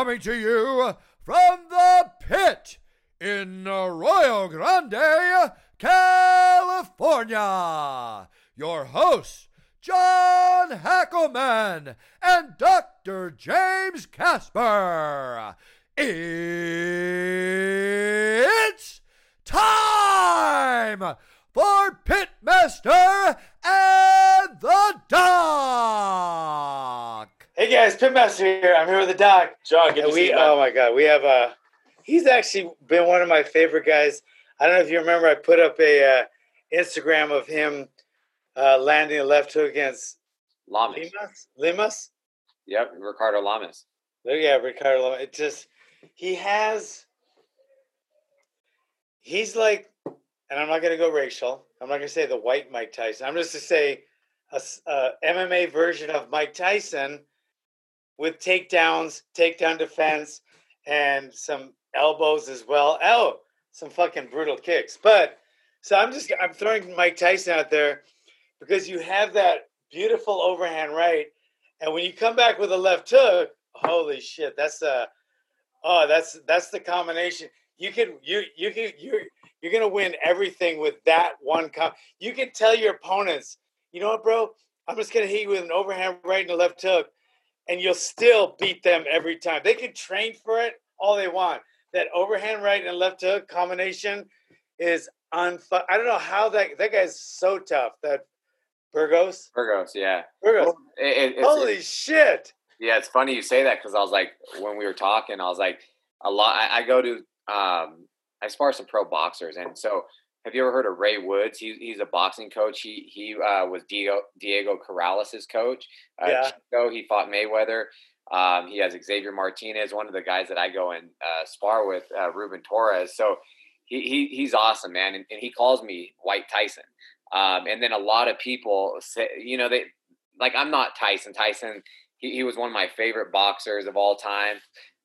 coming to you from the pit in Arroyo Grande, California. Your hosts, John Hackleman and Dr. James Casper. It's time for Pitmaster and the Doc. Hey guys, Pitmaster here. I'm here with the doc. John, good And to we, see you. oh my god, we have uh he's actually been one of my favorite guys. I don't know if you remember, I put up a uh, Instagram of him uh, landing a left hook against Lamas. Limas. Limas. Yep, Ricardo Lamas. Yeah, Ricardo. Lamas. It just he has. He's like, and I'm not gonna go racial. I'm not gonna say the white Mike Tyson. I'm just to say a, a MMA version of Mike Tyson with takedowns, takedown defense, and some elbows as well. Oh, some fucking brutal kicks. But so I'm just I'm throwing Mike Tyson out there because you have that beautiful overhand right, and when you come back with a left hook, holy shit, that's a oh that's that's the combination. You can you you can you're you're gonna win everything with that one com. You can tell your opponents, you know what, bro? I'm just gonna hit you with an overhand right and a left hook, and you'll still beat them every time. They can train for it all they want. That overhand right and left hook combination is unfu- I don't know how that that guy's so tough. That Burgos, Burgos, yeah. Burgos. It- it- Holy shit! yeah, it's funny you say that because I was like, when we were talking, I was like, a lot. I, I go to, um, I spar some pro boxers, and so have you ever heard of Ray Woods? He, he's a boxing coach. He he uh, was Diego Diego Corrales' coach. Uh, Yeah. Chico, he fought Mayweather. Um, he has Xavier Martinez, one of the guys that I go and uh, spar with, uh, Ruben Torres. So he, he he's awesome, man, and, and he calls me White Tyson. Um, and then a lot of people say, you know, they like I'm not Tyson. Tyson, he, he was one of my favorite boxers of all time.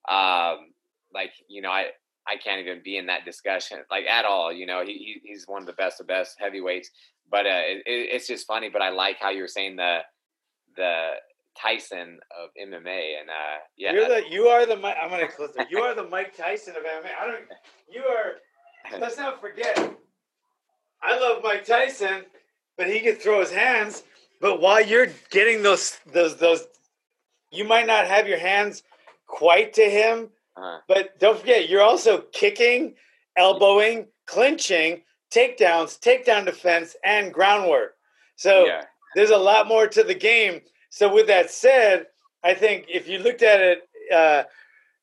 Um, like you know, I I can't even be in that discussion like at all. You know, he, he he's one of the best of best heavyweights. But uh, it, it- it's just funny. But I like how you're saying the the Tyson of MMA, and uh, yeah, You're the you are the I'm gonna close it. You are the Mike Tyson of MMA. I don't. You are. Let's not forget. I love Mike Tyson, but he could throw his hands. But while you're getting those those those, you might not have your hands quite to him. Uh, But don't forget, you're also kicking, elbowing, clinching, takedowns, takedown defense, and groundwork. So yeah, there's a lot more to the game. So with that said, I think if you looked at it, uh,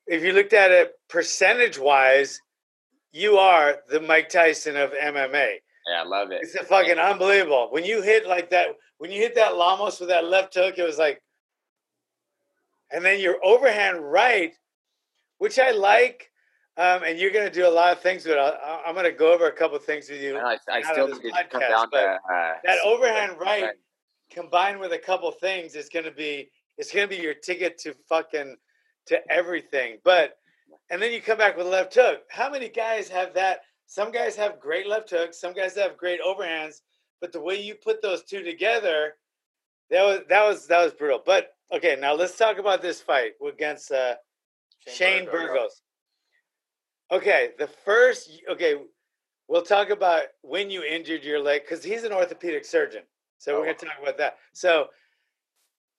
if you looked at it percentage wise, you are the Mike Tyson of MMA. yeah, I love it. It's a fucking unbelievable. When you hit like that, when you hit that Lamos with that left hook, it was like, and then your overhand right, which I like. Um, and you're going to do a lot of things with it. I- I'm going to go over a couple of things with you. I, I still think it come down to uh, That overhand right combined with a couple things is going to be it's going to be your ticket to fucking to everything but and then you come back with a left hook how many guys have that some guys have great left hooks some guys have great overhands but the way you put those two together that was that was that was brutal but okay now let's talk about this fight against uh shane burgos okay the first okay we'll talk about when you injured your leg because he's an orthopedic surgeon so we're Oh. going to talk about that. So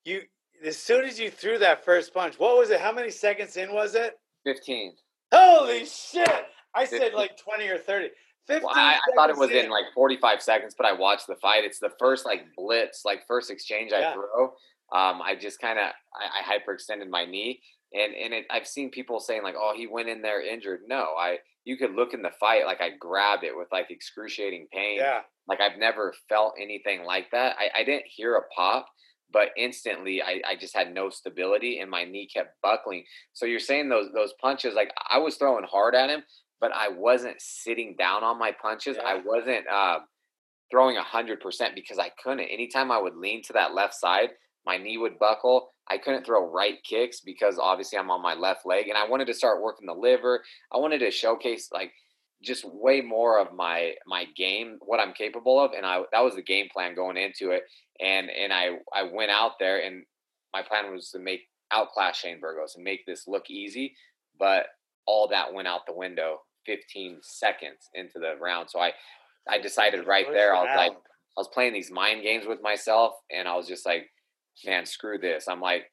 you, as soon as you threw that first punch, what was it? How many seconds in was it? 15. Holy shit! I said 15. like twenty or thirty. Fifteen. Well, I, I thought it was in like 45 seconds, but I watched the fight. It's the first like blitz, like first exchange I Yeah. throw. Um, I just kind of I, I hyperextended my knee, and and it, I've seen people saying like, oh, he went in there injured. No, I you could look in the fight like I grabbed it with like excruciating pain. Yeah. Like I've never felt anything like that. I, I didn't hear a pop, but instantly I, I just had no stability and my knee kept buckling. So you're saying those those punches, like I was throwing hard at him, but I wasn't sitting down on my punches. I wasn't uh, throwing a hundred percent because I couldn't. Anytime I would lean to that left side, my knee would buckle. I couldn't throw right kicks because obviously I'm on my left leg, and I wanted to start working the liver. I wanted to showcase like just way more of my my game, what I'm capable of, and I that was the game plan going into it. And and I I went out there, and my plan was to make outclass Shane Burgos and make this look easy. But all that went out the window 15 seconds into the round. So I, I decided right there, I was like, I was playing these mind games with myself and I was just like, man, screw this. I'm like,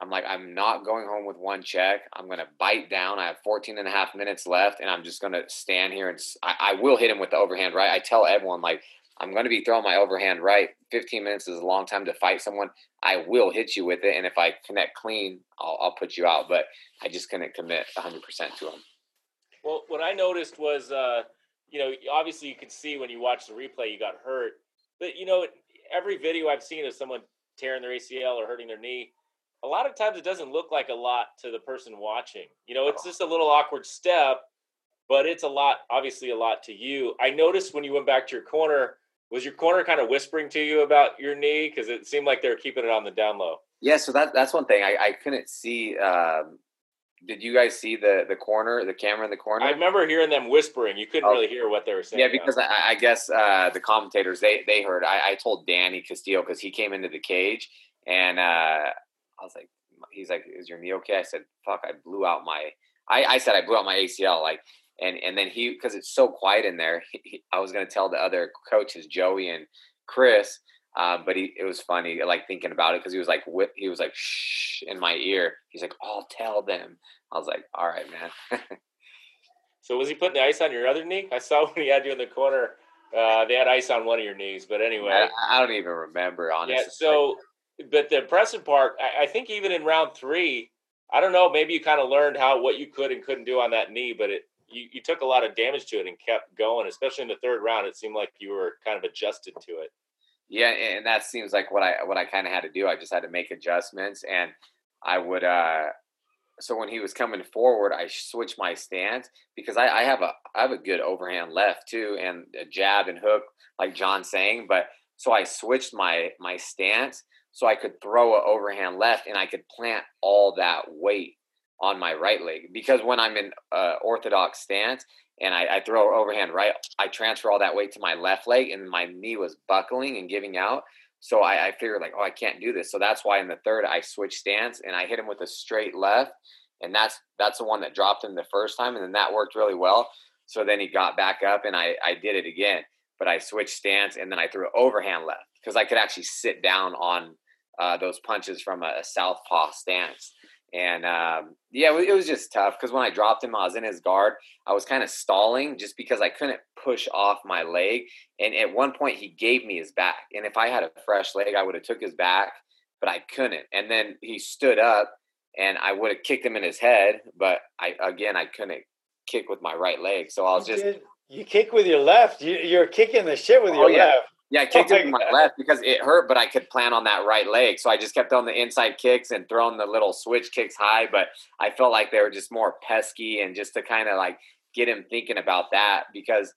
I'm like, I'm not going home with one check. I'm going to bite down. I have 14 and a half minutes left, and I'm just going to stand here and I, I, will hit him with the overhand right. I tell everyone, like, I'm going to be throwing my overhand right. 15 minutes is a long time to fight someone. I will hit you with it. And if I connect clean, I'll, I'll put you out. But I just couldn't commit 100% to him. Well, what I noticed was, uh, you know, obviously you could see when you watch the replay, you got hurt. But, you know, every video I've seen of someone tearing their ACL or hurting their knee, a lot of times it doesn't look like a lot to the person watching. You know, it's just a little awkward step, but it's a lot, obviously, a lot to you. I noticed when you went back to your corner, was your corner kind of whispering to you about your knee? Because it seemed like they were keeping it on the down low. Yeah, so that that's one thing I, I couldn't see. Um, did you guys see the the corner, the camera in the corner? I remember hearing them whispering. You couldn't oh. really hear what they were saying. Yeah, because I, I, guess uh, the commentators they they heard. I, I told Danny Castillo because he came into the cage and uh, I was like, he's like, is your knee okay? I said, fuck, I blew out my. I, I said I blew out my ACL. Like, and and then he because it's so quiet in there. He, I was gonna tell the other coaches, Joey and Chris. Um, but he, it was funny, like thinking about it, because he was like, whip, he was like, shh, in my ear. He's like, I'll tell them. I was like, all right, man. so was he putting the ice on your other knee? I saw when he had you in the corner. Uh, they had ice on one of your knees, but anyway, I, I don't even remember honestly. Yeah. So, but the impressive part, I, I think, even in round three, I don't know, maybe you kind of learned how what you could and couldn't do on that knee, but it you, you took a lot of damage to it and kept going, especially in the third round. It seemed like you were kind of adjusted to it. Yeah, and that seems like what I what I kind of had to do. I just had to make adjustments, and I would. uh So when he was coming forward, I switched my stance because I, I have a I have a good overhand left too, and a jab and hook, like John saying. But so I switched my my stance so I could throw a overhand left, and I could plant all that weight on my right leg because when I'm in uh, orthodox stance and I, I, throw overhand right, I transfer all that weight to my left leg and my knee was buckling and giving out. So I, I figured like, oh, I can't do this. So that's why in the third I switched stance and I hit him with a straight left, and that's that's the one that dropped him the first time, and then that worked really well. So then he got back up and I I did it again, but I switched stance and then I threw overhand left because I could actually sit down on uh, those punches from a, a southpaw stance. And um, yeah, it was just tough because when I dropped him, I was in his guard. I was kind of stalling just because I couldn't push off my leg. And at one point, he gave me his back. And if I had a fresh leg, I would have took his back, but I couldn't. And then he stood up, and I would have kicked him in his head. But I again, I couldn't kick with my right leg. So I was just. You kick with your left. You, are kicking the shit with oh, your yeah. left. Yeah, I kicked it with my left because it hurt, but I could plan on that right leg. So I just kept on the inside kicks and throwing the little switch kicks high. But I felt like they were just more pesky and just to kind of like get him thinking about that because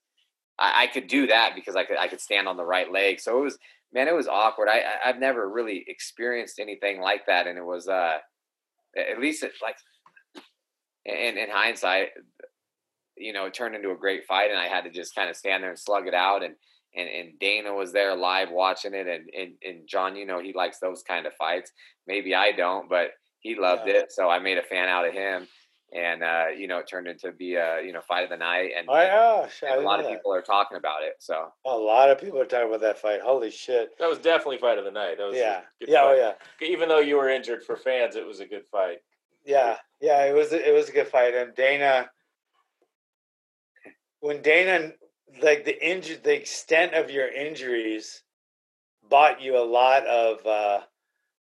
I, I, could do that because I could I could stand on the right leg. So it was man, it was awkward. I I've never really experienced anything like that, and it was uh at least it, like in in hindsight, you know, it turned into a great fight, and I had to just kind of stand there and slug it out and and, and Dana was there live watching it. And, and, and John, you know, he likes those kind of fights. Maybe I don't, but he loved yeah. it. So I made a fan out of him. And, uh, you know, it turned into be a, you know, fight of the night. And, oh, gosh, and a lot of that. people are talking about it. So a lot of people are talking about that fight. Holy shit. That was definitely fight of the night. That was yeah. Yeah. Oh, yeah. Even though you were injured for fans, it was a good fight. Yeah. Yeah. It was, it was a good fight. And Dana, when Dana like the injury, the extent of your injuries bought you a lot of uh,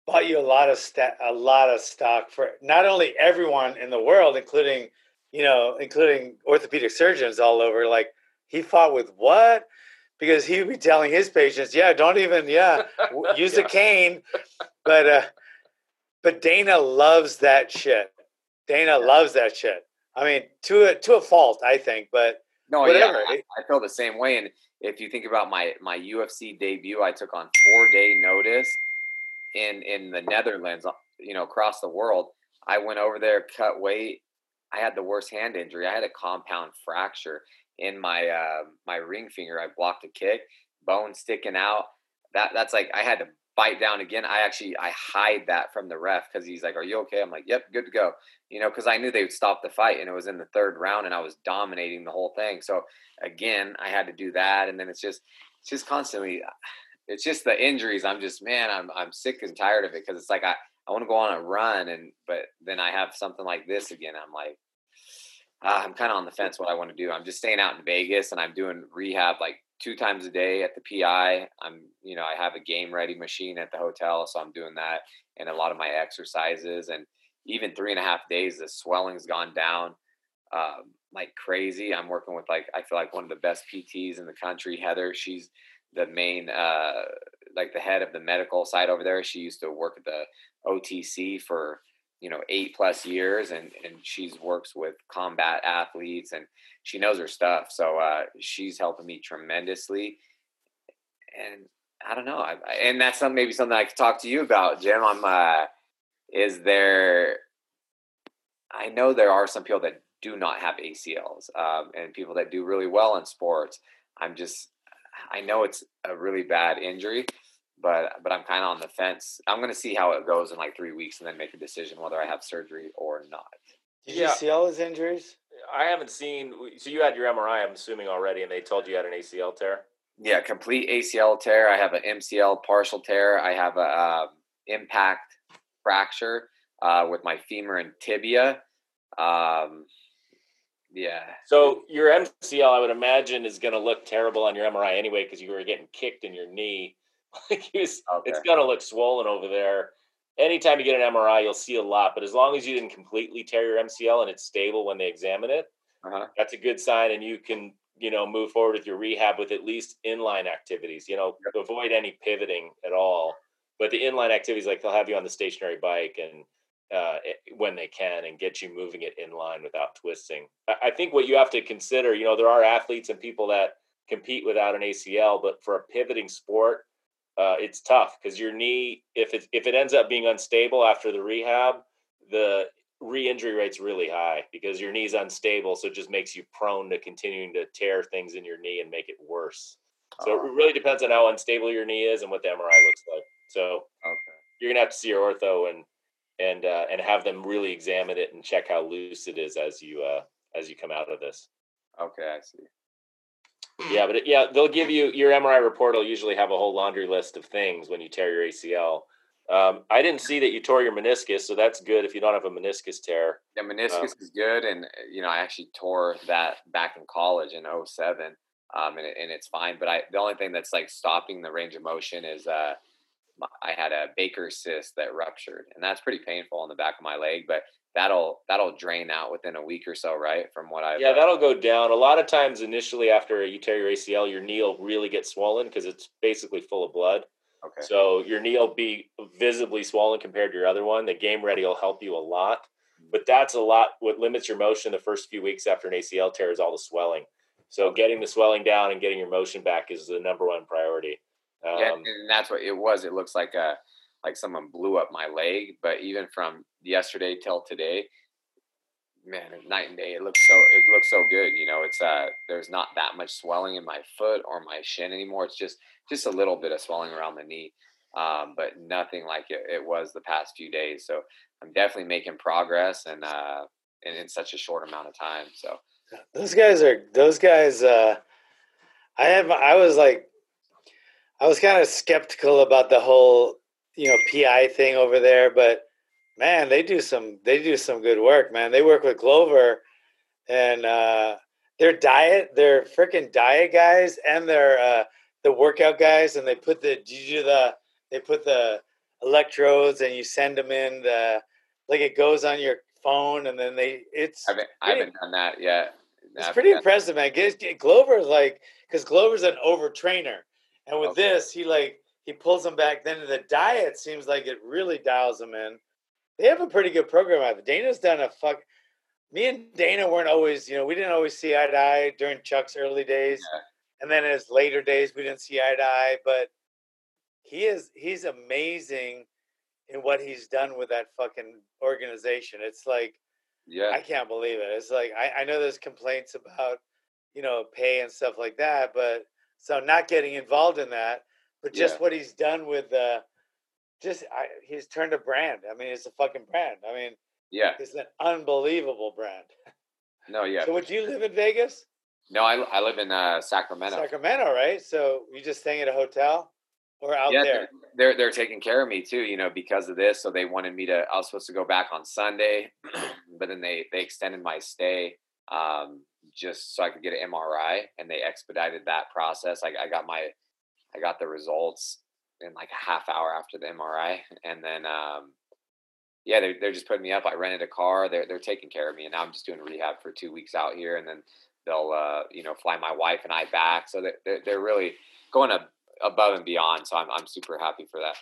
bought you a lot of sta- a lot of stock for not only everyone in the world, including you know, including orthopedic surgeons all over. Like he fought with what? Because he would be telling his patients, "Yeah, don't even, yeah, use yeah. a cane." But uh, but Dana loves that shit. Dana yeah. loves that shit. I mean, to a to a fault, I think, but no, Whatever. yeah, I, I feel the same way. And if you think about my my UFC debut, I took on four day notice in in the Netherlands, uh, you know, across the world. I went over there, cut weight. I had the worst hand injury. I had a compound fracture in my uh, my ring finger. I blocked a kick, bone sticking out. That that's like I had to bite down again, I actually I hide that from the ref because he's like, "Are you okay?" I'm like, "Yep, good to go." You know, because I knew they would stop the fight, and it was in the third round, and I was dominating the whole thing. So again, I had to do that, and then it's just it's just constantly, it's just the injuries. I'm just man, I'm I'm sick and tired of it because it's like I I want to go on a run, and but then I have something like this again. I'm like, uh, I'm kind of on the fence what I want to do. I'm just staying out in Vegas, and I'm doing rehab like two times a day at the PI. I'm, you know, I have a game ready machine at the hotel, so I'm doing that and a lot of my exercises. And even three and a half days, the swelling's gone down um, like crazy. I'm working with like I feel like one of the best PTs in the country, Heather. She's the main, uh, like the head of the medical side over there. She used to work at the OTC for you know eight plus years and and she's works with combat athletes and she knows her stuff so uh, she's helping me tremendously. And i don't know I, and that's some, maybe something i could talk to you about jim. I'm uh, is there i know there are some people that do not have acls um, and people that do really well in sports. I'm just i know it's a really bad injury but but I'm kind of on the fence. I'm going to see how it goes in like three weeks and then make a decision whether I have surgery or not. Did yeah. you see all his injuries? I haven't seen. So you had your MRI, I'm assuming already, and they told you you had an ACL tear. Yeah, complete ACL tear. I have an MCL partial tear. I have a uh, impact fracture uh, with my femur and tibia. Um, yeah. So your MCL, I would imagine, is going to look terrible on your MRI anyway because you were getting kicked in your knee like was, okay. it's gonna look swollen over there. Anytime you get an MRI, you'll see a lot, but as long as you didn't completely tear your MCL and it's stable when they examine it, uh-huh. that's a good sign, and you can you know move forward with your rehab with at least inline activities. You know, yep. avoid any pivoting at all. But the inline activities, like they'll have you on the stationary bike and uh, when they can and get you moving it in line without twisting. I think what you have to consider, you know, there are athletes and people that compete without an ACL, but for a pivoting sport, uh, it's tough because your knee, if it if it ends up being unstable after the rehab, the re-injury rate's really high because your knee's unstable, so it just makes you prone to continuing to tear things in your knee and make it worse. So oh. it really depends on how unstable your knee is and what the MRI looks like. So okay. you're gonna have to see your ortho and and uh, and have them really examine it and check how loose it is as you uh, as you come out of this. Okay, I see. Yeah, but it, yeah, they'll give you your MRI report. will usually have a whole laundry list of things when you tear your ACL. Um, I didn't see that you tore your meniscus, so that's good if you don't have a meniscus tear. Yeah, meniscus um, is good, and you know I actually tore that back in college in 07, um, and, it, and it's fine. But I the only thing that's like stopping the range of motion is uh, I had a Baker cyst that ruptured, and that's pretty painful on the back of my leg. But that'll that'll drain out within a week or so, right? From what I yeah, that'll go down. A lot of times, initially after you tear your ACL, your knee will really get swollen because it's basically full of blood. Okay. So your knee will be visibly swollen compared to your other one. The game ready will help you a lot, mm-hmm. but that's a lot. What limits your motion the first few weeks after an ACL tear is all the swelling. So getting the swelling down and getting your motion back is the number one priority. Um, yeah, and that's what it was. It looks like a like someone blew up my leg. But even from yesterday till today, man, night and day. It looks so it looks so good. You know, it's uh there's not that much swelling in my foot or my shin anymore. It's just just a little bit of swelling around the knee. Um, but nothing like it, it was the past few days. So I'm definitely making progress and uh and in such a short amount of time. So those guys are those guys uh I have I was like I was kind of skeptical about the whole you know PI thing over there, but man, they do some they do some good work, man. They work with Glover and uh, their diet, their freaking diet guys, and their uh, the workout guys, and they put the you do the they put the electrodes and you send them in the like it goes on your phone, and then they it's. I haven't, I haven't done that yet. It's pretty impressive, man. Get, get Glover's like because Glover's an overtrainer, and with okay. this, he like he pulls them back. Then the diet seems like it really dials them in. They have a pretty good program out there. Dana's done a fuck. Me and Dana weren't always, you know, we didn't always see eye to eye during Chuck's early days, yeah. and then his later days we didn't see eye to eye. But he is he's amazing in what he's done with that fucking organization. It's like, yeah, I can't believe it. It's like I, I know there's complaints about, you know, pay and stuff like that, but so not getting involved in that but just yeah. what he's done with the just I, he's turned a brand. I mean, it's a fucking brand. I mean, Yeah. it's an unbelievable brand. No, yeah. So, would you live in Vegas, No, I, I live in uh, Sacramento. Sacramento, right? So, you just staying at a hotel or out yeah, there? they're they're taking care of me too, you know, because of this. So they wanted me to. I was supposed to go back on Sunday, but then they they extended my stay um, just so I could get an MRI, and they expedited that process. I, I got my I got the results in like a half hour after the MRI, and then um, yeah, they're they're just putting me up. I rented a car. They're they're taking care of me, and now I'm just doing rehab for two weeks out here, and then they'll uh, you know fly my wife and I back. So they're they're, really going above and beyond. So I'm I'm super happy for that.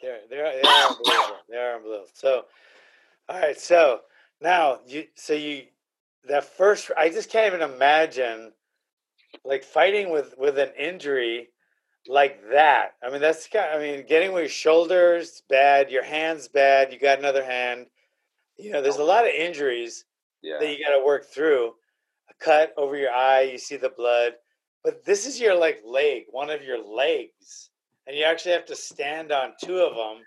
They're they're they're unbelievable. They're unbelievable. So, all right. So now you so you that first I just can't even imagine like fighting with with an injury like that. I mean that's kind. I mean getting with your shoulders bad, your hands bad. You got another hand. You know, there's a lot of injuries Yeah. that you got to work through. A cut over your eye, you see the blood. But this is your like leg, one of your legs, and you actually have to stand on two of them.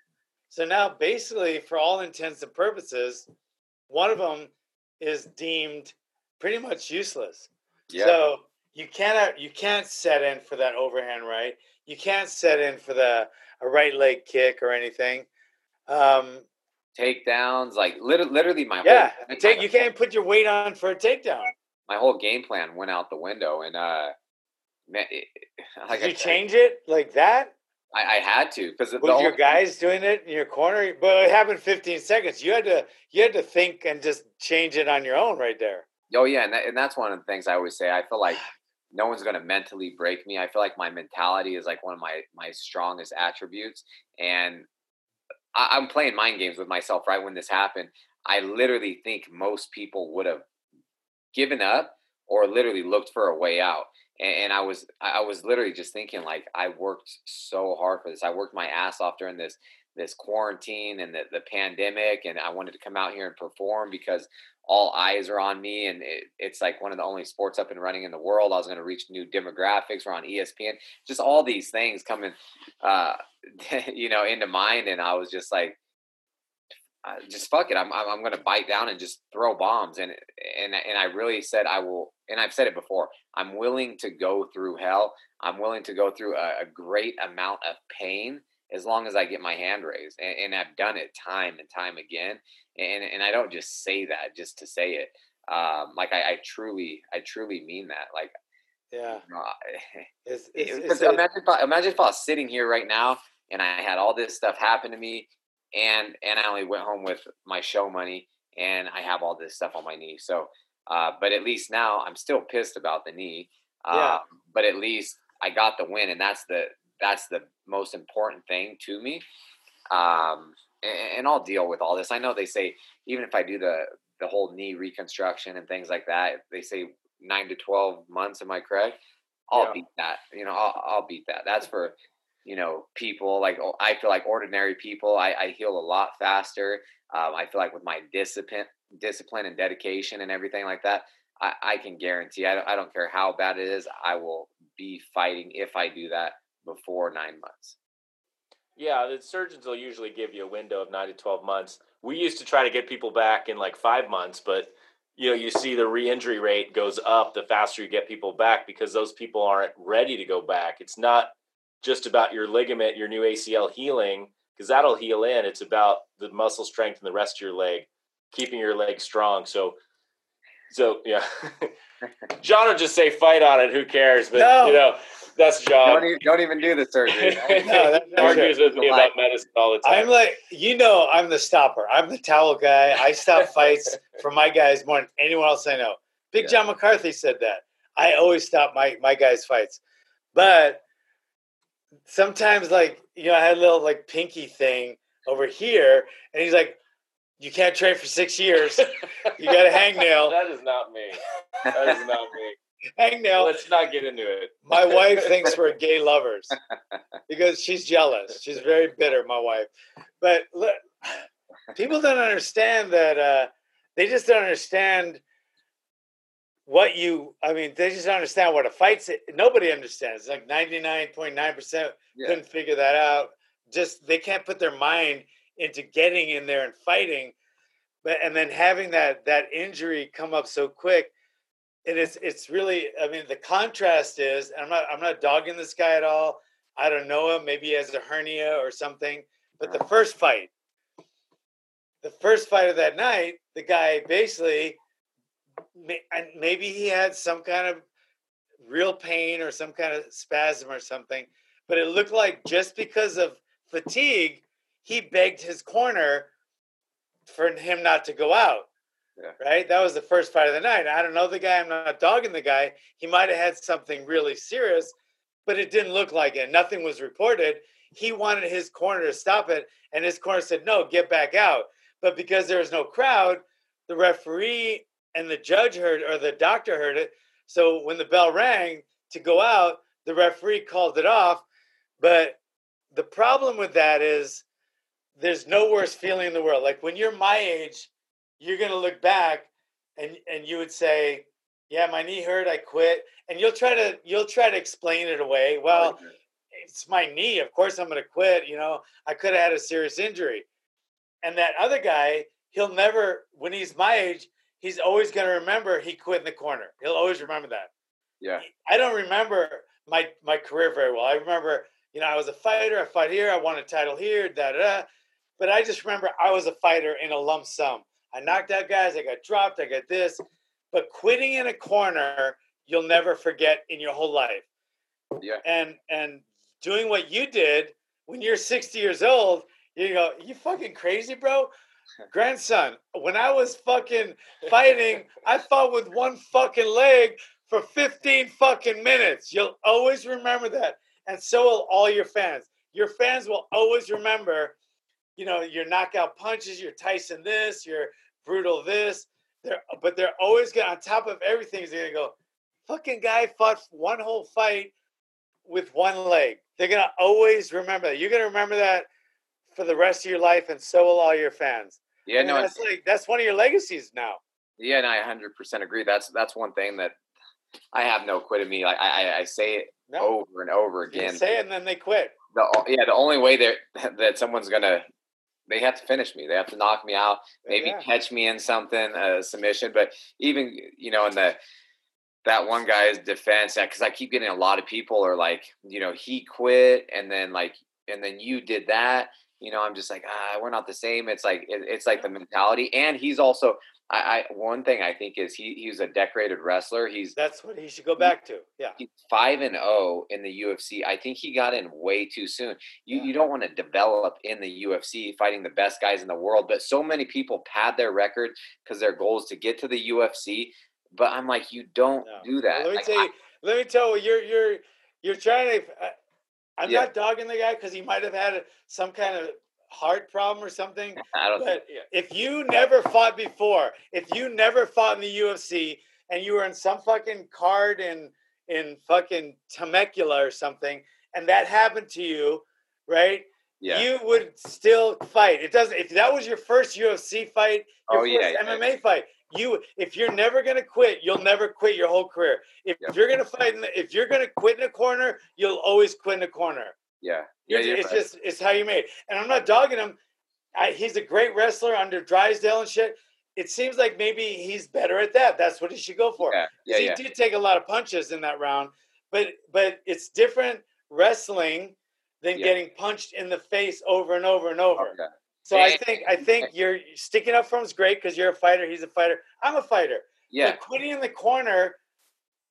So now, basically, for all intents and purposes, one of them is deemed pretty much useless. yeah. So you cannot you can't set in for that overhand right. You can't set in for the a right leg kick or anything. Um, Takedowns, like lit- literally my yeah, whole take you can't put your weight on for a takedown. my whole game plan went out the window, and uh, man, it, like Did I you said, change it like that? I, I had to because Was your guys doing it in your corner? But it happened 15 seconds. You had to you had to think and just change it on your own right there. Oh yeah, and, that, and that's one of the things I always say. I feel like no one's going to mentally break me. I feel like my mentality is like one of my my strongest attributes, and I, I'm playing mind games with myself. Right when this happened, I literally think most people would have given up or literally looked for a way out. And, and I was I was literally just thinking like I worked so hard for this. I worked my ass off during this this quarantine and the, the pandemic and I wanted to come out here and perform because all eyes are on me and it, it's like one of the only sports up and running in the world. I was going to reach new demographics. We're on ESPN. Just all these things coming, uh, you know, into mind. And I was just like, uh, just fuck it. I'm, I'm, I'm going to bite down and just throw bombs. And, and, and I really said, I will, and I've said it before, I'm willing to go through hell. I'm willing to go through a, a great amount of pain as long as I get my hand raised. And, and I've done it time and time again. And, and I don't just say that just to say it. Um, like I, I truly, I truly mean that. Like, Yeah, know, it's, it's, it's imagine, if I, imagine if I was sitting here right now and I had all this stuff happen to me, and and I only went home with my show money, and I have all this stuff on my knee. So, uh, but at least now I'm still pissed about the knee. Uh, Yeah. But at least I got the win, and that's the that's the most important thing to me. Um, and, and I'll deal with all this. I know they say even if I do the the whole knee reconstruction and things like that, they say nine to twelve months. Am I correct? I'll Yeah. beat that. You know, I'll, I'll beat that. That's for you know people like I feel like ordinary people. I, I heal a lot faster. Um, I feel like with my discipline, discipline and dedication and everything like that, I, I can guarantee. I don't, I don't care how bad it is. I will be fighting if I do that before nine months. Yeah, the surgeons will usually give you a window of nine to twelve months. We used to try to get people back in like five months, but you know, you see the re-injury rate goes up the faster you get people back because those people aren't ready to go back. It's not just about your ligament, your new ACL healing, because that'll heal in. It's about the muscle strength and the rest of your leg, keeping your leg strong. So, so yeah, John will just say fight on it. Who cares? But No. you know, that's John. Don't even, don't even do the surgery. right? No, that- that's argues with me about medicine all the time. I'm like, you know, I'm the stopper. I'm the towel guy. I stop fights for my guys more than anyone else I know. Big Yeah. John McCarthy said that. I always stop my my guys' fights, but sometimes, like you know, I had a little like pinky thing over here, and he's like, "You can't train for six years. You got a hangnail. that is not me. That is not me. Hangnail." Let's not get into it. My wife thinks we're gay lovers because she's jealous. She's very bitter, my wife. But look, people don't understand that. Uh, they just don't understand what you. I mean, they just don't understand what a fight's. Nobody understands. Like ninety nine point nine percent Yeah. couldn't figure that out. just they can't put their mind into getting in there and fighting but and then having that that injury come up so quick and it is it's really i mean the contrast is i'm not i'm not dogging this guy at all i don't know him maybe he has a hernia or something but the first fight the first fight of that night the guy basically maybe he had some kind of real pain or some kind of spasm or something but it looked like just because of fatigue he begged his corner for him not to go out. Yeah. Right? That was the first fight of the night. I don't know the guy. I'm not dogging the guy. He might have had something really serious, but it didn't look like it. Nothing was reported. He wanted his corner to stop it, and his corner said, no, get back out. But because there was no crowd, the referee and the judge heard, or the doctor heard it. So when the bell rang to go out, the referee called it off. But the problem with that is there's no worse feeling in the world. Like when you're my age, you're gonna look back and and you would say, "Yeah, my knee hurt. I quit." And you'll try to you'll try to explain it away. Well, it's my knee. Of course, I'm gonna quit. You know, I could have had a serious injury. And that other guy, he'll never. When he's my age, he's always gonna remember he quit in the corner. He'll always remember that. Yeah. I don't remember my my career very well. I remember, you know, I was a fighter. I fought here. I won a title here. Da da but I just remember I was a fighter in a lump sum. I knocked out guys, I got dropped, I got this. But quitting in a corner, you'll never forget in your whole life. Yeah. And and doing what you did when you're 60 years old, you go, you fucking crazy, bro? Grandson, when I was fucking fighting, I fought with one fucking leg for 15 fucking minutes. You'll always remember that. And so will all your fans. Your fans will always remember you know, your knockout punches, your Tyson this, your brutal this. They're, but they're always going to, on top of everything, they're going to go, fucking guy fought one whole fight with one leg. They're going to always remember that. You're going to remember that for the rest of your life, and so will all your fans. Yeah, no, that's like that's one of your legacies now. Yeah, and I 100% agree. That's that's one thing that I have no quit in me. Like I, I say it no. over and over again. You say it, and then they quit. The, yeah, the only way that that someone's gonna they have to finish me. They have to knock me out, maybe yeah. catch me in something, a submission. But even you know, in the that one guy's defense, because I keep getting a lot of people are like, you know, he quit, and then like, and then you did that. You know, I'm just like, ah, we're not the same. It's like it, it's like the mentality, and he's also I, I, one thing I think is he he's a decorated wrestler. He's that's what he should go back to. Yeah, he's five and zero oh in the UFC. I think he got in way too soon. You yeah. you don't want to develop in the UFC fighting the best guys in the world, but so many people pad their record because their goal is to get to the UFC. But I'm like, you don't no. do that. Well, let me like, tell you. I, let me tell you, you're you're you're trying to. I'm yeah. not dogging the guy because he might have had some kind of heart problem or something. I don't but if you never fought before, if you never fought in the UFC and you were in some fucking card in in fucking Temecula or something, and that happened to you, right? Yeah. You would still fight. It doesn't. If that was your first UFC fight, your oh, yeah, MMA fight, you if you're never gonna quit, you'll never quit your whole career. If yeah. you're gonna fight, in the, if you're gonna quit in a corner, you'll always quit in a corner. Yeah, yeah, it's, just it's how you made. And I'm not dogging him. I, he's a great wrestler under Drysdale and shit. It seems like maybe he's better at that. That's what he should go for. Yeah, yeah, he yeah. did take a lot of punches in that round, but but it's different wrestling than yeah. getting punched in the face over and over and over. Okay. So I think I think you're sticking up for him is great because you're a fighter. He's a fighter. I'm a fighter. Yeah. But quitting in the corner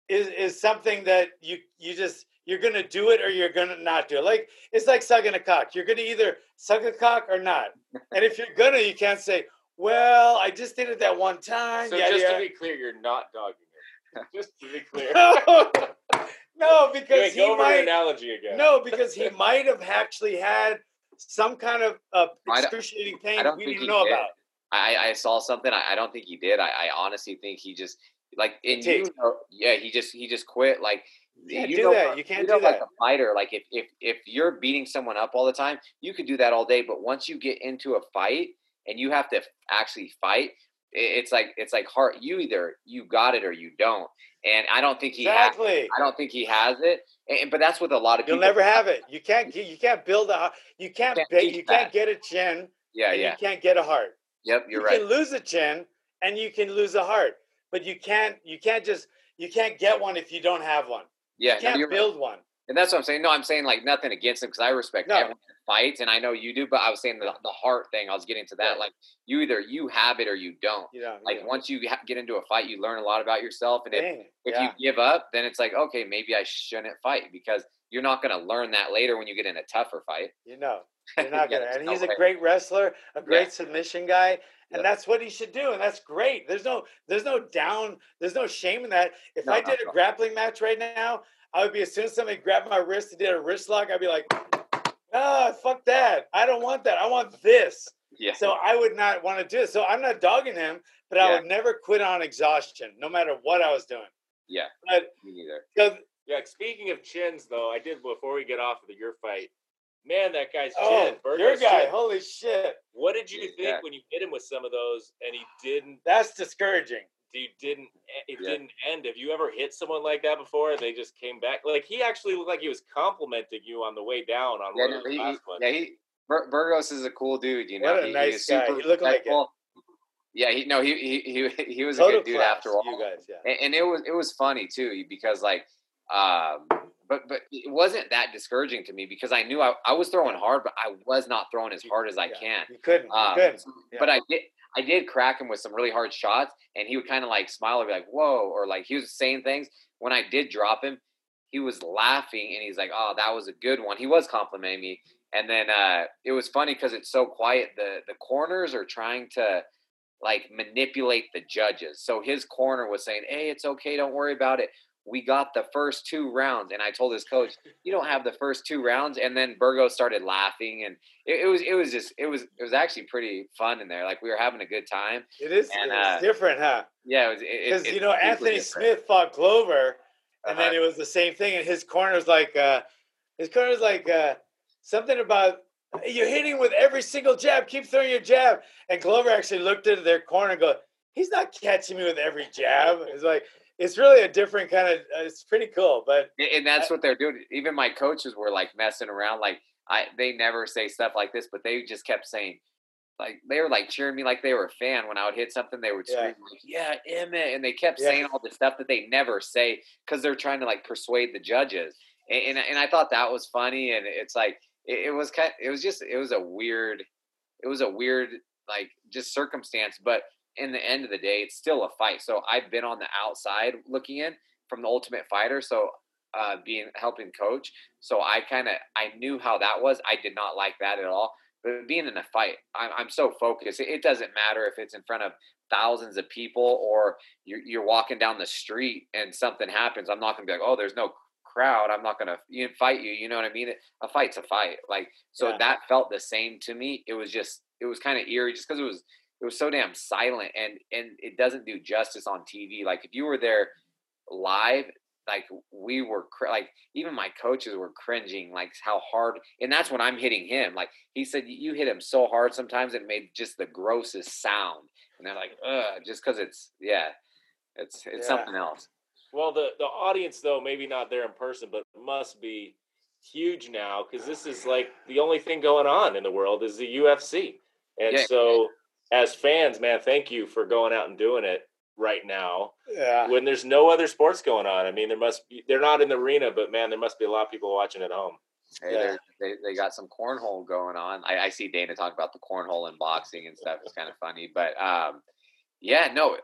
is is something that you you just you're gonna do it or you're gonna not do it. Like it's like sucking a cock. You're gonna either suck a cock or not. and if you're gonna, you can't say, "Well, I just did it that one time." So yeah, just yeah. to be clear, you're not dogging him. Just to be clear. no, no, because he go over might. analogy again. No, because he might have actually had some kind of uh, excruciating pain I don't we didn't know did. about. I, I saw something. I, I don't think he did. I, I honestly think he just like in you know, yeah he just he just quit like you can't do that. You can't you do know, that. Like a fighter, like if if if you're beating someone up all the time, you could do that all day. But once you get into a fight and you have to actually fight, it's like it's like heart. You either you got it or you don't. And I don't think he exactly. Has, I don't think he has it. And, but that's with a lot of people You'll never have it. You can't. You can't build a. You can't. Can't ba- teach you can't get a chin. Yeah, and yeah. You can't get a heart. Yep, you're you right. can lose a chin and you can lose a heart, but you can't. You can't just. You can't get one if you don't have one. Yeah, you can't right. build one. And that's what I'm saying. No, I'm saying like nothing against him because I respect No. everyone that fights, and I know you do. But I was saying the, the heart thing. I was getting to that. Right. Like you either you have it or you don't. Know. Like know. once you ha- get into a fight, you learn a lot about yourself, and if, Dang, if yeah. you give up, then it's like okay, maybe I shouldn't fight because you're not going to learn that later when you get in a tougher fight. You know, you're not gonna. And he's a great wrestler, a great submission guy, and that's what he should do, and that's great. There's no, there's no down, there's no shame in that. If No, I did a grappling match right now, I would be as soon as somebody grabbed my wrist and did a wrist lock, I'd be like, ah, fuck that. I don't want that. I want this. Yeah. So I would not want to do it. So I'm not dogging him, but I Yeah. would never quit on exhaustion, no matter what I was doing. yeah. But Me neither. because Yeah, speaking of chins, though, I did before we get off of the, your fight. Man, that guy's oh, chin, your guy, chin. holy shit, What did you Yeah, think yeah. when you hit him with some of those and he didn't? that's discouraging. You didn't. It Yeah. didn't end. Have you ever hit someone like that before? They just came back. Like he actually looked like he was complimenting you on the way down on Yeah, one no, of the he, last ones. yeah, he Bur- Burgos is a cool dude. You know, What a He- nice he's guy. super He looked like it. Yeah, he no, he he he, he was a good dude class, after all. You guys, yeah. and, and it was it was funny too because like um but but it wasn't that discouraging to me because I knew I, I was throwing hard but I was not throwing as hard as I Yeah. can You couldn't. You um, couldn't. but I did I did crack him with some really hard shots and he would kind of like smile and be like whoa or like he was saying things when I did drop him he was laughing and he's like oh that was a good one he was complimenting me and then uh it was funny because it's so quiet the the corners are trying to like manipulate the judges. So his corner was saying, "Hey, it's okay, don't worry about it. We got the first two rounds." And I told his coach, "You don't have the first two rounds." And then Burgos started laughing, and it, it was it was just it was it was actually pretty fun in there. Like we were having a good time. It is and, uh, different, huh? Yeah, it was it- Because you know Anthony different. Smith fought Glover, and then Uh-huh. it was the same thing. And his corner was like, uh, his corner was like uh, something about you're hitting with every single jab. Keep throwing your jab. And Glover actually looked into their corner and go, he's not catching me with every jab. It's like it's really a different kind of. Uh, it's pretty cool, but And- that's what they're doing. Even my coaches were like messing around. Like I, they never say stuff like this, but they just kept saying, like they were like cheering me like they were a fan. When I would hit something, they would Yeah. scream like, "Yeah, Emmett!" And they kept Yeah. saying all the stuff that they never say because they're trying to like persuade the judges. And, and and I thought that was funny. And it's like it, it was kind. It was just it was a weird. It was a weird like just circumstance, but in the end of the day, it's still a fight. So I've been on the outside looking in from the Ultimate Fighter. So uh, being helping coach. So I kind of I knew how that was. I did not like that at all. But being in a fight, I'm, I'm so focused. It, it doesn't matter if it's in front of thousands of people or you're, you're walking down the street and something happens. I'm not gonna be like, oh, there's no crowd. I'm not gonna fight you. You know what I mean? A fight's a fight. Like so Yeah. that felt the same to me. It was just it was kind of eerie just because it was it was so damn silent and and it doesn't do justice on TV. Like if you were there live, like we were cr- like even my coaches were cringing like how hard and that's when I'm hitting him. Like he said you hit him so hard sometimes it made just the grossest sound. And they're like, ugh, just because it's yeah, it's it's Yeah. something else. Well, the the audience though maybe not there in person, but must be huge now because this is like the only thing going on in the world is the UFC, and Yeah. so as fans, man, thank you for going out and doing it right now yeah, when there's no other sports going on. I mean, there must be they're not in the arena, but man, there must be a lot of people watching at home. Hey, Yeah. they're- they they got some cornhole going on. I, I see Dana talk about the cornhole and boxing and stuff. It's kind of funny, but um, yeah, no,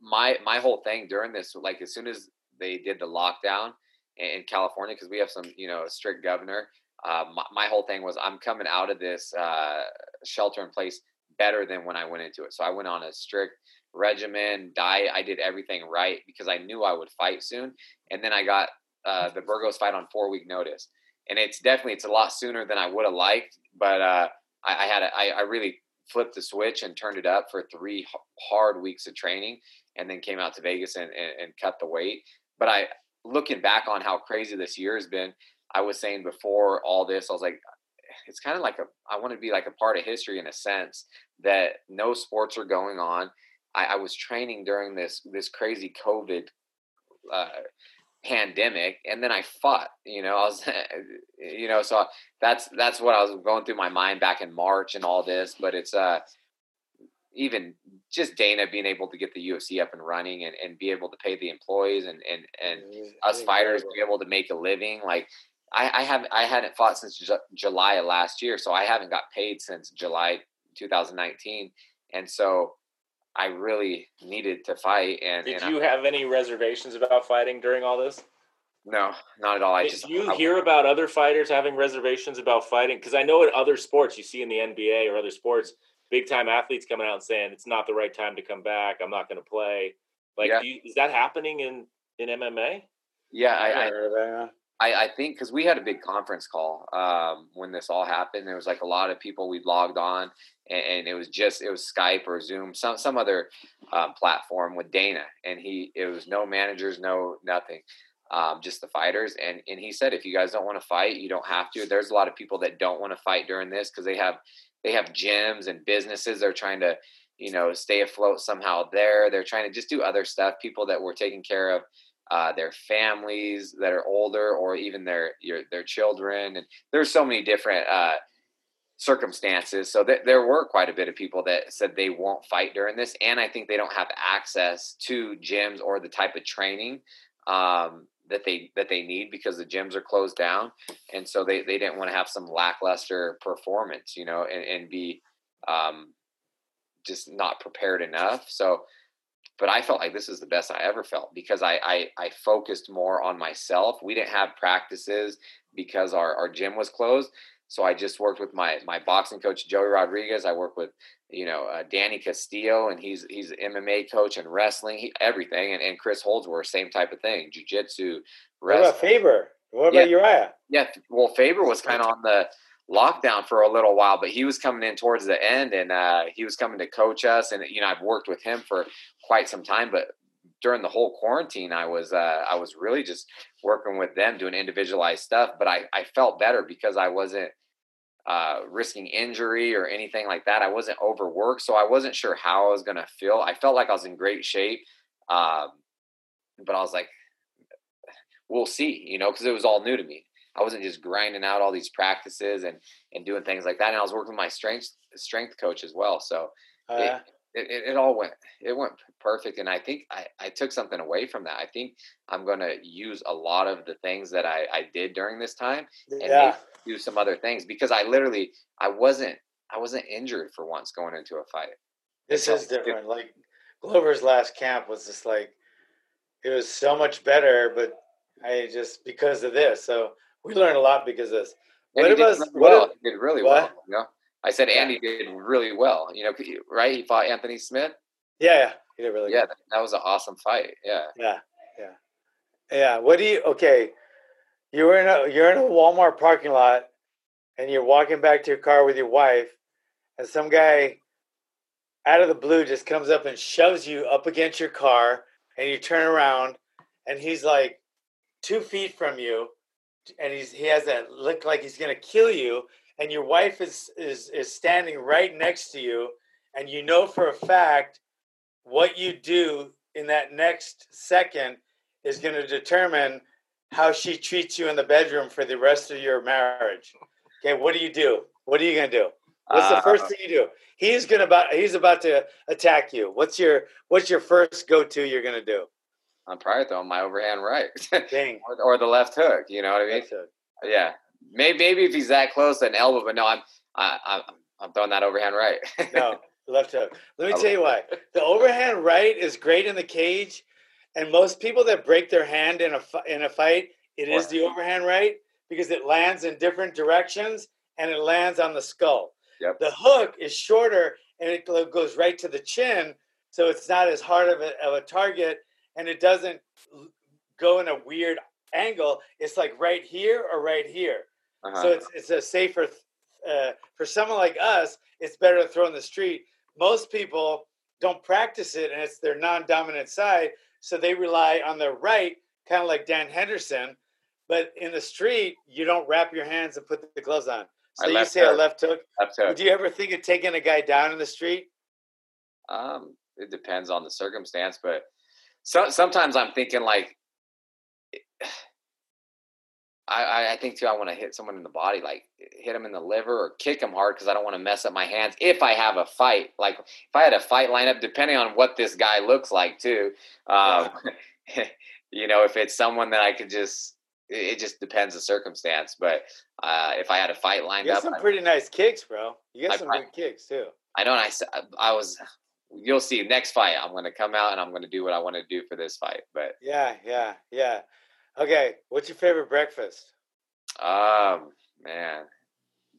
my my whole thing during this, like as soon as they did the lockdown in, in California, because we have some you know strict governor. Uh, my, my whole thing was I'm coming out of this uh, shelter in place better than when I went into it. So I went on a strict regimen, diet. I did everything right because I knew I would fight soon, and then I got uh, the Burgos fight on four week notice and it's definitely it's a lot sooner than I would have liked. But uh, I, I had a, I, I really flipped the switch and turned it up for three hard weeks of training, and then came out to Vegas and, and, and cut the weight. But I looking back on how crazy this year has been, I was saying before all this, I was like, it's kind of like a I want to be like a part of history in a sense that no sports are going on. I, I was training during this this crazy COVID uh, pandemic, and then I fought. You know, I was, you know, so that's that's what I was going through my mind back in March and all this. But it's uh, even just Dana being able to get the UFC up and running and, and be able to pay the employees and and and us fighters be able to make a living like I, I have I hadn't fought since Ju- July of last year, so I haven't got paid since July 2019, and so I really needed to fight. And did and you I, have any reservations about fighting during all this? No, not at all. I did just you I, hear about other fighters having reservations about fighting? Because I know in other sports, you see in the NBA or other sports, big time athletes coming out and saying it's not the right time to come back. I'm not going to play. Like, Yeah. you, is that happening in in MMA? Yeah, I, I, heard that. I, I think because we had a big conference call um, when this all happened. There was like a lot of people we logged on, and, and it was just it was Skype or Zoom, some some other um, platform with Dana, and he it was no managers, no nothing, um, just the fighters. And and he said if you guys don't want to fight, you don't have to. There's a lot of people that don't want to fight during this because they have they have gyms and businesses. They're trying to you know stay afloat somehow. There, they're trying to just do other stuff. People that were taking care of uh, their families that are older or even their your, their children and there's so many different uh, circumstances. So th- there were quite a bit of people that said they won't fight during this and i think they don't have access to gyms or the type of training um, that they that they need because the gyms are closed down and so they, they didn't want to have some lackluster performance you know and, and be um, just not prepared enough. So but I felt like this is the best I ever felt because I, I, I focused more on myself. We didn't have practices because our, our gym was closed. So I just worked with my, my boxing coach, Joey Rodriguez. I work with, you know, uh, Danny Castillo and he's, he's an MMA coach and wrestling, he, everything. And, and Chris Holdsworth, same type of thing, jujitsu, What about. Faber? What Yeah. about Uriah? Yeah. Well, Faber was kind of on the lockdown for a little while, but he was coming in towards the end and uh, he was coming to coach us. And, you know, I've worked with him for quite some time, but during the whole quarantine, I was, uh, I was really just working with them doing individualized stuff, but I, I felt better because I wasn't uh, risking injury or anything like that. I wasn't overworked. So I wasn't sure how I was going to feel. I felt like I was in great shape. Um, but I was like, we'll see, you know, because it was all new to me. I wasn't just grinding out all these practices and and doing things like that. And I was working with my strength strength coach as well. So Oh, it, it, it, it all went it went perfect. And I think I, I took something away from that. I think I'm gonna use a lot of the things that I, I did during this time and yeah. do some other things because I literally I wasn't I wasn't injured for once going into a fight. This It is different. Like Glover's last camp was just like it was so much better, but I just because of this. So we learned a lot because of this. And What about- really what well. did really what? well. You know? I said. Andy did really well. You know, right? He fought Anthony Smith. Yeah, yeah, he did really Yeah, good. that, was an awesome fight. Yeah. Yeah, yeah, yeah. What do you? Okay, you're in a you're in a Walmart parking lot, and you're walking back to your car with your wife, and some guy out of the blue just comes up and shoves you up against your car, and you turn around, and he's like two feet from you, and he's he has that look like he's gonna kill you, and your wife is is is standing right next to you, and you know for a fact what you do in that next second is going to determine how she treats you in the bedroom for the rest of your marriage. Okay, what do you do? What are you going to do? What's the first Uh, thing you do? He's to about he's about to attack you. What's your what's your first go to you're going to do? I'm probably throwing my overhand right Dang. or, or the left hook. You know what I mean? Yeah. Maybe maybe if he's that close, an elbow, but no, I'm I, I'm I'm throwing that overhand right. No, left hook. Let me I tell you why. The overhand right is great in the cage, and most people that break their hand in a in a fight, it is the overhand right because it lands in different directions and it lands on the skull. Yep. The hook is shorter and it goes right to the chin, so it's not as hard of a, of a target, and it doesn't go in a weird angle. It's like right here or right here. Uh-huh. So it's it's a safer uh, for someone like us. It's better to throw in the street. Most people don't practice it, and it's their non-dominant side, so they rely on their right, kind of like Dan Henderson. But in the street, you don't wrap your hands and put the gloves on. So you say a left hook. left hook. Would you ever think of taking a guy down in the street? Um, it depends on the circumstance, but so, sometimes I'm thinking like, I, I think too, I want to hit someone in the body, like hit them in the liver or kick them hard because I don't want to mess up my hands. If I have a fight, like if I had a fight lineup, depending on what this guy looks like too, um, you know, if it's someone that I could just, it just depends the circumstance. But uh, if I had a fight lined You got up, some I- pretty nice kicks, bro. You got I some probably- good kicks too. I know. And I was, you'll see next fight. I'm going to come out and I'm going to do what I want to do for this fight. But Yeah, yeah, yeah. Okay, what's your favorite breakfast? um, man,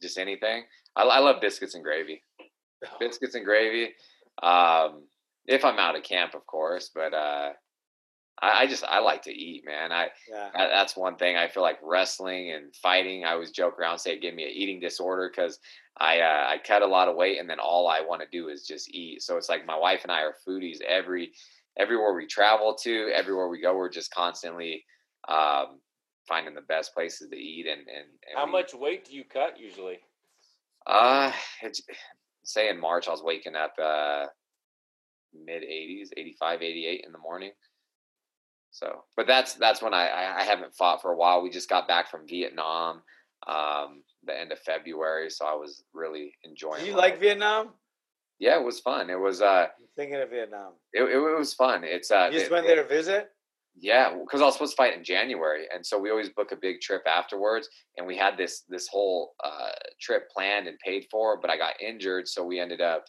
just anything. I, I love biscuits and gravy. Biscuits and gravy. Um, if I'm out of camp, of course. But uh, I, I just I like to eat, man. I Yeah. that- that's one thing I feel like wrestling and fighting. I always joke around, say, give me an eating disorder because I uh, I cut a lot of weight, and then all I want to do is just eat. So it's like my wife and I are foodies. Every everywhere we travel to, everywhere we go, we're just constantly um, finding the best places to eat. And and, and How we- much weight do you cut usually? Uh, it's, say in March, I was waking up uh, mid 80s, 85, 88 in the morning. So, but that's that's when I, I I haven't fought for a while. We just got back from Vietnam, um, the end of February, so I was really enjoying. Do you life. like Vietnam? Yeah, it was fun. It was uh, I'm thinking of Vietnam. it, it, it was fun. It's uh, You just it- went there to visit? yeah, because I was supposed to fight in January, and so we always book a big trip afterwards. And we had this this whole uh, trip planned and paid for, but I got injured, so we ended up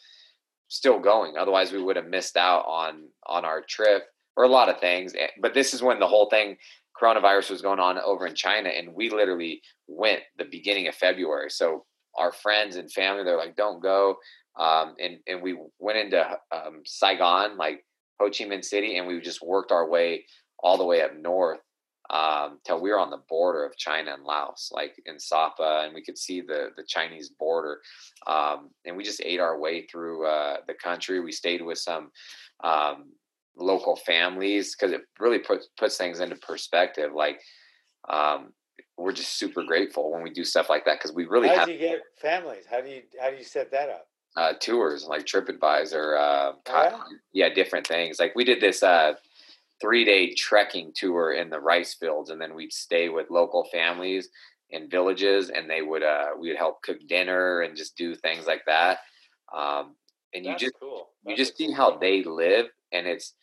still going. Otherwise, we would have missed out on on our trip or a lot of things. Eh, But this is when the whole thing coronavirus was going on over in China, and we literally went the beginning of February. So our friends and family, they're like, "Don't go," um, and and we went into um, Saigon, like Ho Chi Minh City, and we just worked our way all the way up north um, till we were on the border of China and Laos, like in Sapa, and we could see the the Chinese border. Um, and we just ate our way through uh, the country. We stayed with some um, local families because it really puts puts things into perspective. Like um, we're just super grateful when we do stuff like that because we really how have do you get families? How do you how do you set that up? uh, tours like TripAdvisor, uh, yeah? yeah, different things. Like we did this uh, three day trekking tour in the rice fields, and then we'd stay with local families in villages, and they would uh, we would help cook dinner and just do things like that. Um, and you just cool. you just see cool how they live, and it's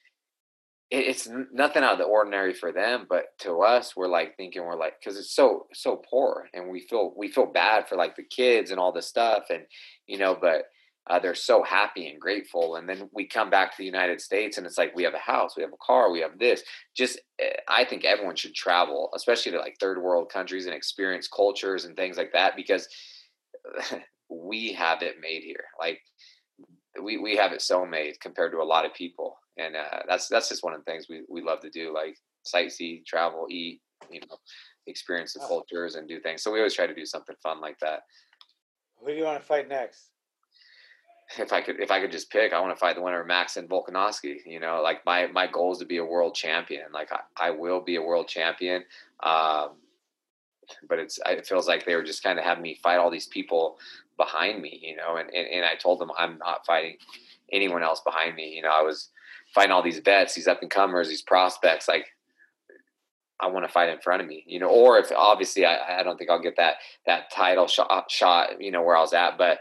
it, it's nothing out of the ordinary for them, but to us, we're like thinking we're like because it's so so poor, and we feel we feel bad for like the kids and all this stuff, and you know, but uh, they're so happy and grateful, and then we come back to the United States, and it's like we have a house, we have a car, we have this. Just eh, I think everyone should travel, especially to like third world countries and experience cultures and things like that, because we have it made here, like we we have it so made compared to a lot of people, and uh, that's that's just one of the things we we love to do, like sightsee, travel, eat, you know, experience the cultures and do things. So we always try to do something fun like that. Who do you want to fight next? If I could, if I could just pick, I want to fight the winner of Max and Volkanovski. You know, like my my goal is to be a world champion. Like I, I will be a world champion. Um, but it's it feels like they were just kind of having me fight all these people behind me, you know, and, and, and I told them I'm not fighting anyone else behind me. You know, I was fighting all these vets, these up and comers, these prospects, like I want to fight in front of me, you know, or if obviously I, I don't think I'll get that, that title shot, shot, you know, where I was at, but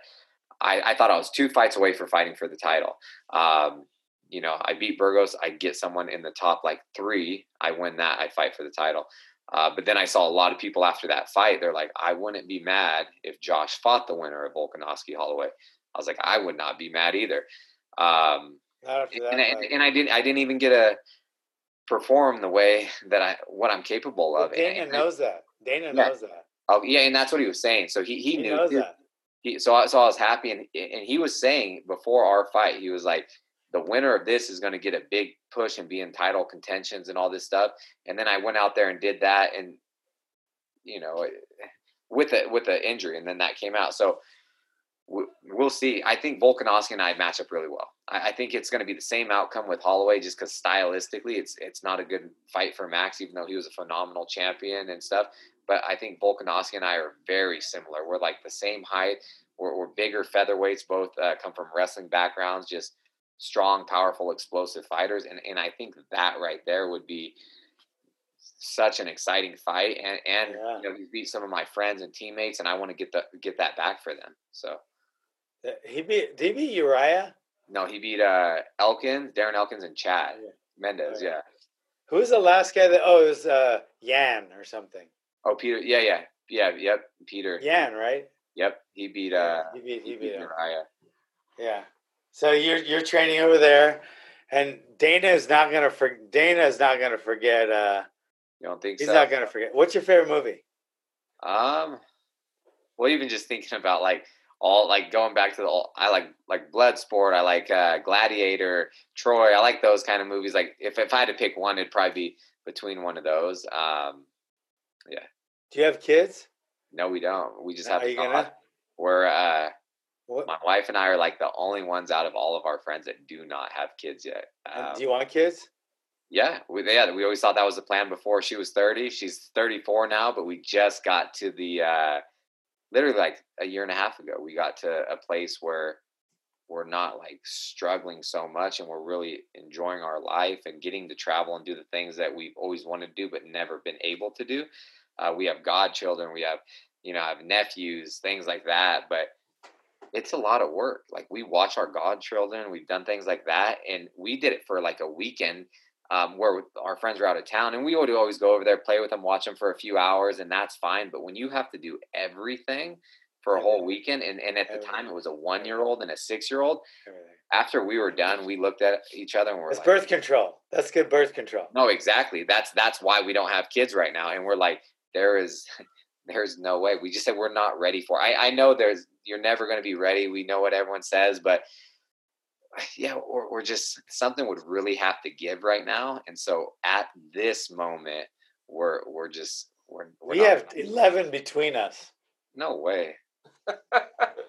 I, I thought I was two fights away for fighting for the title. Um, you know, I beat Burgos, I get someone in the top like three, I win that, I fight for the title. Uh, but then I saw a lot of people after that fight. They're like, I wouldn't be mad if Josh fought the winner of Volkanovski Holloway. I was like, I would not be mad either. Um, Not after that. and, I, and I didn't, I didn't even get to perform the way that I, what I'm capable Well, of. Dana And- knows that. Dana Yeah. knows that. Oh yeah, and that's what he was saying. So he he, He, knew knows that. He, so I, so I was happy, and and he was saying before our fight, he was like, the winner of this is going to get a big push and be in title contentions and all this stuff. And then I went out there and did that, and you know, eh, with a with the injury, and then that came out. So we'll see. I think Volkanovski and I match up really well. I, I think it's going to be the same outcome with Holloway, just because stylistically, it's it's not a good fight for Max, even though he was a phenomenal champion and stuff. But I think Volkanovski and I are very similar. We're like the same height. We're, we're bigger featherweights. Both uh, come from wrestling backgrounds. Just strong, powerful, explosive fighters, and and I think that right there would be such an exciting fight, and and Yeah. you know he beat some of my friends and teammates, and I want to get the get that back for them. So He beat did he beat Uriah? no, he beat uh Elkins, Darren Elkins, and Chad Yeah. Mendes. Yeah. Yeah. Who was the last guy that? Oh, it was uh, Yan or something. Oh, Peter. Yeah, yeah, yeah. Yep. Peter. Yan, right? Yep. He beat. Uh, he beat he he beat beat. Uriah. Yeah. So you're you're training over there, and Dana is not gonna for, Dana is not gonna forget. Uh, You don't think he's so? not gonna forget. What's your favorite movie? Um, well, even just thinking about like all like going back to the I like like Bloodsport. I like uh, Gladiator, Troy. I like those kind of movies. Like if if I had to pick one, it'd probably be between one of those. Um, yeah. Do you have kids? no, we don't. We just Are have. you gonna? We're uh, What, my wife and I are like the only ones out of all of our friends that do not have kids yet. Um, do you want kids? Yeah, we yeah we always thought that was the plan before she was thirty. She's thirty four now, but we just got to the uh, literally like a year and a half ago. We got to a place where we're not like struggling so much, and we're really enjoying our life and getting to travel and do the things that we've always wanted to do but never been able to do. Uh, we have godchildren, we have you know have nephews, things like that, but it's a lot of work. Like we watch our godchildren, we've done things like that, and we did it for like a weekend um, where our friends were out of town, and we would always go over there, play with them, watch them for a few hours, and that's fine. But when you have to do everything for a whole weekend, and, and at the time it was a one year old and a six year old, after we were done, we looked at each other and we're It's like, birth control. That's good birth control. no, exactly. That's that's why we don't have kids right now, and we're like, there is. There's no way. We just said we're not ready for. I I know there's. You're never going to be ready. We know what everyone says, but yeah, or, or just something would really have to give right now. And so at this moment, we're we're just we're, we're We not- have eleven between us. no way.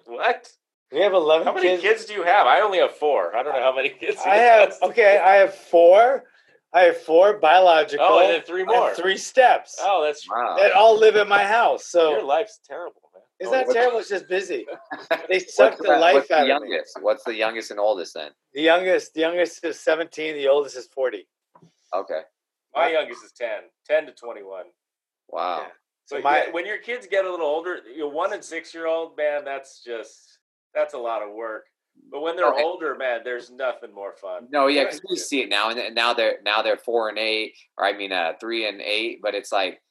what? We have eleven How many kids. do you have? I only have four. I don't know how many kids. I have okay. I have four. I have four biological. Oh, and then three and more. Three steps Oh, that's Wow. that all live at my house. So your life's terrible, man. It's Oh, not what's- terrible. It's just busy. They suck What's the life what's the out of me. youngest? What's the youngest and oldest then? The youngest, the youngest is seventeen. The oldest is forty. Okay. My youngest is 10, 10 to 21. Wow. Yeah. So But my yeah, when your kids get a little older, you know, one and six year old, man, that's just that's a lot of work. But when they're Okay. older, man, there's nothing more fun. No, yeah, because we see it now, and and now they're now they're four and eight, or I mean, uh, three and eight. But it's like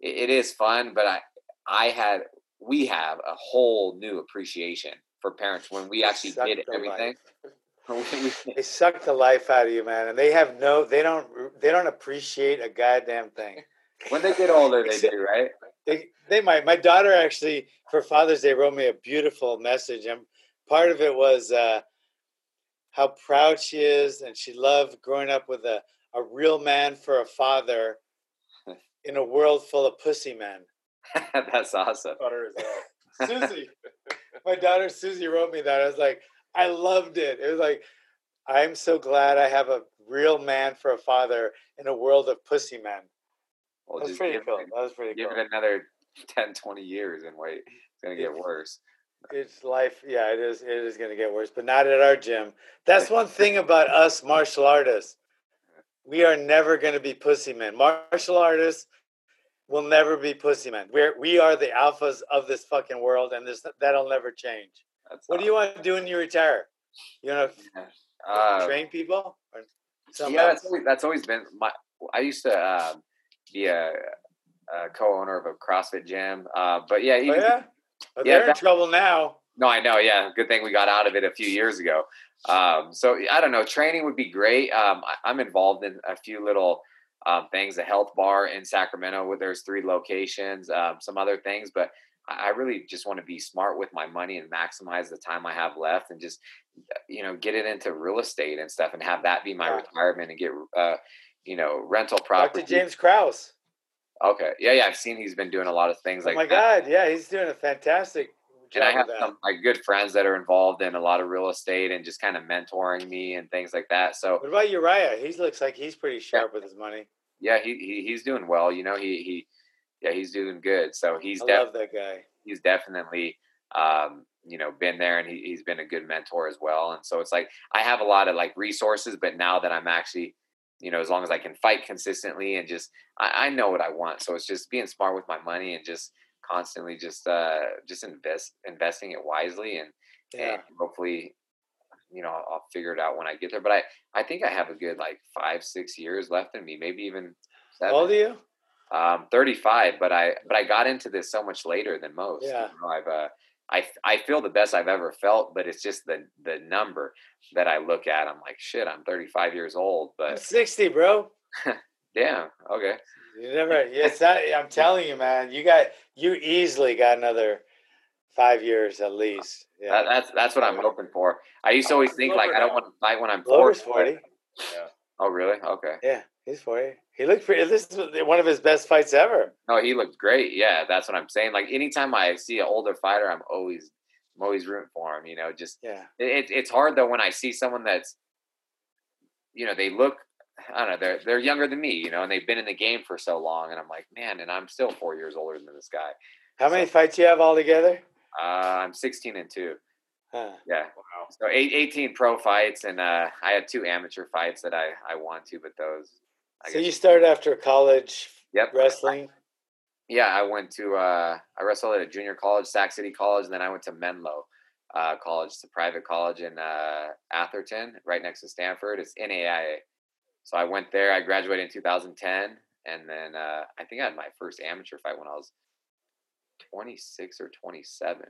it, it is fun. But I I had we have a whole new appreciation for parents when we actually did everything. they suck the life out of you, man, and they have no. They don't. They don't appreciate a goddamn thing. when they get older, they Except- do, right? They, they might. My daughter actually, for Father's Day, wrote me a beautiful message, and part of it was uh, how proud she is, and she loved growing up with a, a real man for a father in a world full of pussy men. That's awesome. Butter hell. Susie, my daughter Susie wrote me that. I was like, I loved it. It was like, I'm so glad I have a real man for a father in a world of pussy men. Well, That was pretty give, cool. it, That was pretty give cool. it another 10, 20 years, and wait, it's gonna get worse. It's life. Yeah, it is. It is going to get worse, but not at our gym. That's one thing about us martial artists. We are never going to be pussy men. Martial artists will never be pussy men. We're we are the alphas of this fucking world, and this that'll never change. That's What do you want to do when you retire? You want to. Uh, train people or yeah, that's always, that's always been my. I used to um, be a, a co-owner of a CrossFit gym, uh, but yeah, oh, yeah, well, yeah, they're in trouble now. no, I know. Yeah, good thing we got out of it a few years ago. Um, so I don't know. Training would be great. Um, I, I'm involved in a few little um, things. A health bar in Sacramento, where there's three locations. Um, some other things, but I really just want to be smart with my money and maximize the time I have left, and just you know get it into real estate and stuff, and have that be my Yeah. retirement and get uh, you know rental Talk property. to James Krause. Okay, yeah, yeah, I've seen he's been doing a lot of things Oh like my that. God, yeah, he's doing a fantastic job and I have some like good friends that are involved in a lot of real estate and just kind of mentoring me and things like that. So What about Uriah? He looks like he's pretty sharp with his money. Yeah, he, he he's doing well. You know, he he yeah, he's doing good. So he's I def- love that guy. he's definitely um, you know been there and he, he's been a good mentor as well and so it's like i have a lot of like resources but now that i'm actually you know as long as i can fight consistently and just i, I know what i want so it's just being smart with my money and just constantly just uh just invest investing it wisely and, Yeah. and hopefully you know I'll, I'll figure it out when i get there but i i think i have a good like five six years left in me maybe even How old are you? um 35 but i but i got into this so much later than most Yeah. you know, i've uh I, I feel the best I've ever felt, but it's just the the number that I look at. I'm like, shit, I'm 35 years old, I'm but 60, bro. damn, okay. You never. Yes, that, I'm telling you, man. You got you easily got another five years at least. That, Yeah. that's that's what I'm hoping for. I used to always think like I don't want to fight when I'm 40. Glover's 40. Oh, really? Okay. Yeah, he's 40. He looked pretty. This is one of his best fights ever. No, he looked great. Yeah, that's what I'm saying. Like anytime I see an older fighter, I'm always I'm always rooting for him. You know, just Yeah. it, it's hard though when I see someone that's, you know, they look, I don't know, they're they're younger than me, you know, and they've been in the game for so long, and I'm like, man, and I'm still four years older than this guy. How many fights you have altogether? Uh, I'm 16 and two. Huh. Yeah. Wow. So eight, 18 pro fights, and uh, I had two amateur fights that I I won to, but those. I So guess- you started after college Yep. wrestling. Yeah, I went to uh, I wrestled at a junior college, Sac City College, and then I went to Menlo uh, College. It's a private college in uh, Atherton, right next to Stanford. It's NAIA. So I went there. I graduated in 2010, and then uh, I think I had my first amateur fight when I was 26 or 27.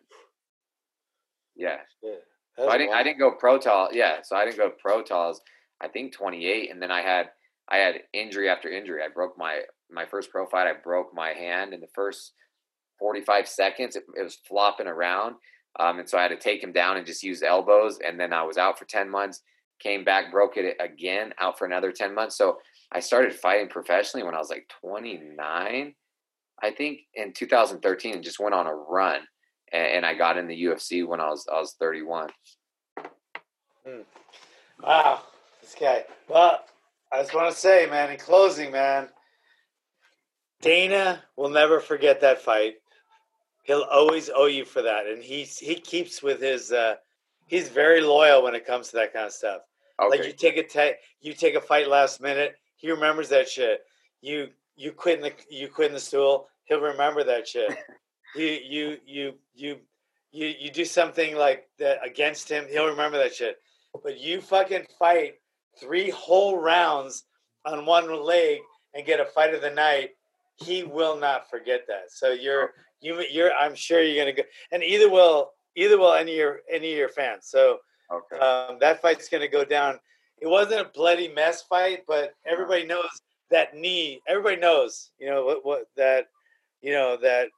Yeah, Yeah. so I didn't I didn't go pro tall. Yeah, so I didn't go pro talls. I think 28, and then I had I had injury after injury. I broke my my first pro fight. I broke my hand in the first 45 seconds. It, it was flopping around, um, and so I had to take him down and just use elbows. And then I was out for 10 months. Came back, broke it again, out for another 10 months. So I started fighting professionally when I was like 29, I think, in 2013, and just went on a run. And, and I got in the UFC when I was I was 31. Wow, this guy. Well, I just want to say, man, in closing, man, Dana will never forget that fight. He'll always owe you for that, and he's he keeps with his. uh He's very loyal when it comes to that kind of stuff. Okay. Like you take a te- you take a fight last minute, he remembers that shit. You you quit in the you quit in the stool, he'll remember that shit. you you you you you you do something like that against him, he'll remember that shit. But you fucking fight three whole rounds on one leg and get a fight of the night, he will not forget that. So you're you you're I'm sure you're gonna go and either will either will any of your any of your fans. So okay. um, that fight's going to go down. It wasn't a bloody mess fight, but everybody knows that knee. Everybody knows, you know what, what that, you know that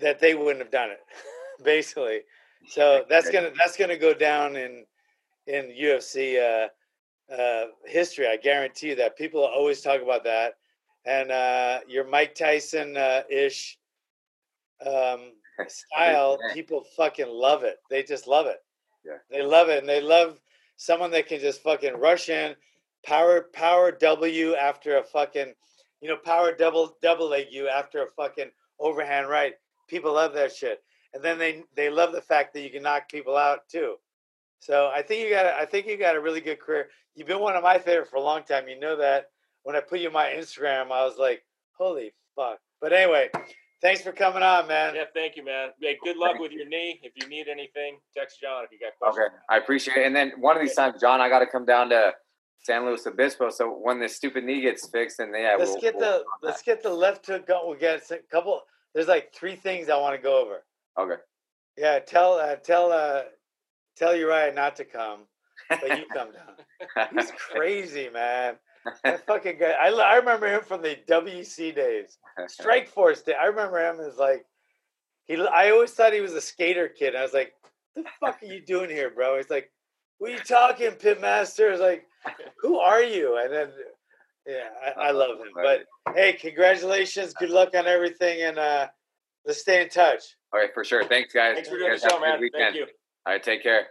that they wouldn't have done it, basically. So that's gonna that's gonna go down in in UFC uh, uh, history. I guarantee you that people always talk about that. And uh, your Mike Tyson uh, ish um, style, people fucking love it. They just love it. Yeah. They love it, and they love someone that can just fucking rush in, power power W after a fucking, you know, power double double leg you after a fucking overhand right. People love that shit, and then they they love the fact that you can knock people out too. So I think you got a- I think you got a really good career. You've been one of my favorite for a long time. You know that. When I put you on my Instagram, I was like, holy fuck. But anyway, thanks for coming on, man. Yeah, thank you, man. Hey, good luck Thank with your knee. If you need anything, text John if you got questions. Okay, I appreciate it. And then one of these times, John, I got to come down to San Luis Obispo. So when this stupid knee gets fixed, and yeah, let's we'll, get we'll- the let's get the left hook going. We'll get a couple. There's like three things I want to go over. Okay. Yeah, tell uh, tell uh, tell Uriah not to come, but you come down. He's crazy, man. That fucking guy. I, I remember him from the WEC days, Strike Force day. I remember him as like he. I always thought he was a skater kid. I was like, "The fuck are you doing here, bro?" He's like, "What are you talking, Pitmaster?" I was like, "Who are you?" And then, yeah, I, I love him. But hey, congratulations. Good luck on everything, and uh, let's stay in touch. All right, for sure. Thanks, guys. Thanks for doing the show, man. weekend. Thank you. All right, take care.